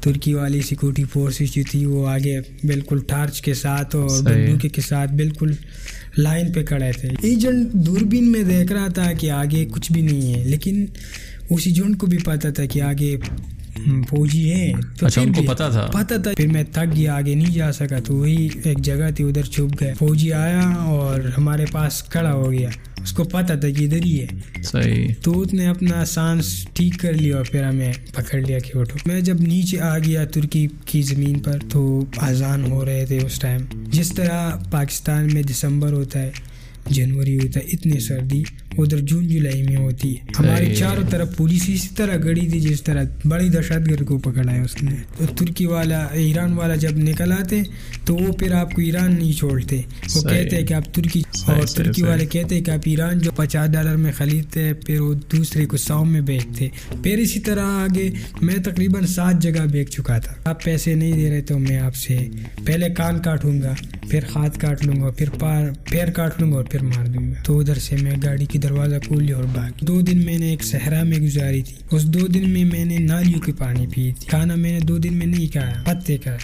ترکی والی security forces جو تھی وہ آگے بالکل ٹارچ کے ساتھ اور صحیح۔ بندوق کے ساتھ بالکل لائن پہ کھڑے تھے ایجنٹ دوربین میں دیکھ رہا تھا کہ آگے کچھ بھی نہیں ہے لیکن اس ایجنٹ کو بھی پتا تھا کہ آگے فوجی تو اچھا، ان کو پتا تھا؟ پتا تھا۔ پھر میں تھک گیا آگے نہیں جا سکا تو وہی ایک جگہ تھی ادھر چھپ گئے۔ فوجی آیا اور ہمارے پاس کھڑا ہو گیا۔ اس کو پتا تھا کہ ادھر ہی ہے۔ صحیح۔ تو اس نے اپنا سانس ٹھیک کر لیا اور پھر ہمیں پکڑ لیا کہ اٹھو۔ میں جب نیچے آ گیا ترکی کی زمین پر تو اذان ہو رہے تھے اس ٹائم۔ جس طرح پاکستان میں دسمبر ہوتا ہے جنوری ہوتا ہے اتنی سردی ادھر جون جولائی میں ہوتی ہے ہماری۔ چاروں طرف پولیس اسی طرح گڑی تھی جس طرح بڑی دہشت گرد کو پکڑا ہے اس نے تو ترکی والا ایران والا جب نکل آتے تو وہ پھر آپ کو ایران نہیں چھوڑتے وہ۔ کہتے ہیں کہ آپ ترکی اور ترکی۔ والے کہتے ہیں کہ آپ ایران جو پچاس ڈالر میں خریدتے پھر وہ دوسرے کو سو میں بیچتے پھر اسی طرح آگے میں تقریباً سات جگہ بیچ چکا تھا آپ پیسے نہیں دے رہے تو میں آپ سے پہلے کان کاٹوں گا پھر ہاتھ کاٹ لوں گا، پھر پار پیر کاٹ لوں گا اور پھر مار دوں گا۔ تو ادھر سے میں گاڑی کی دروازہ کھول لیا اور بھاگ دو دن میں نے ایک صحرا میں گزاری تھی۔ اس دو دن میں میں نے نالیوں کی پانی پی تھی کھانا میں نے دو دن میں نہیں کھایا، پتے کا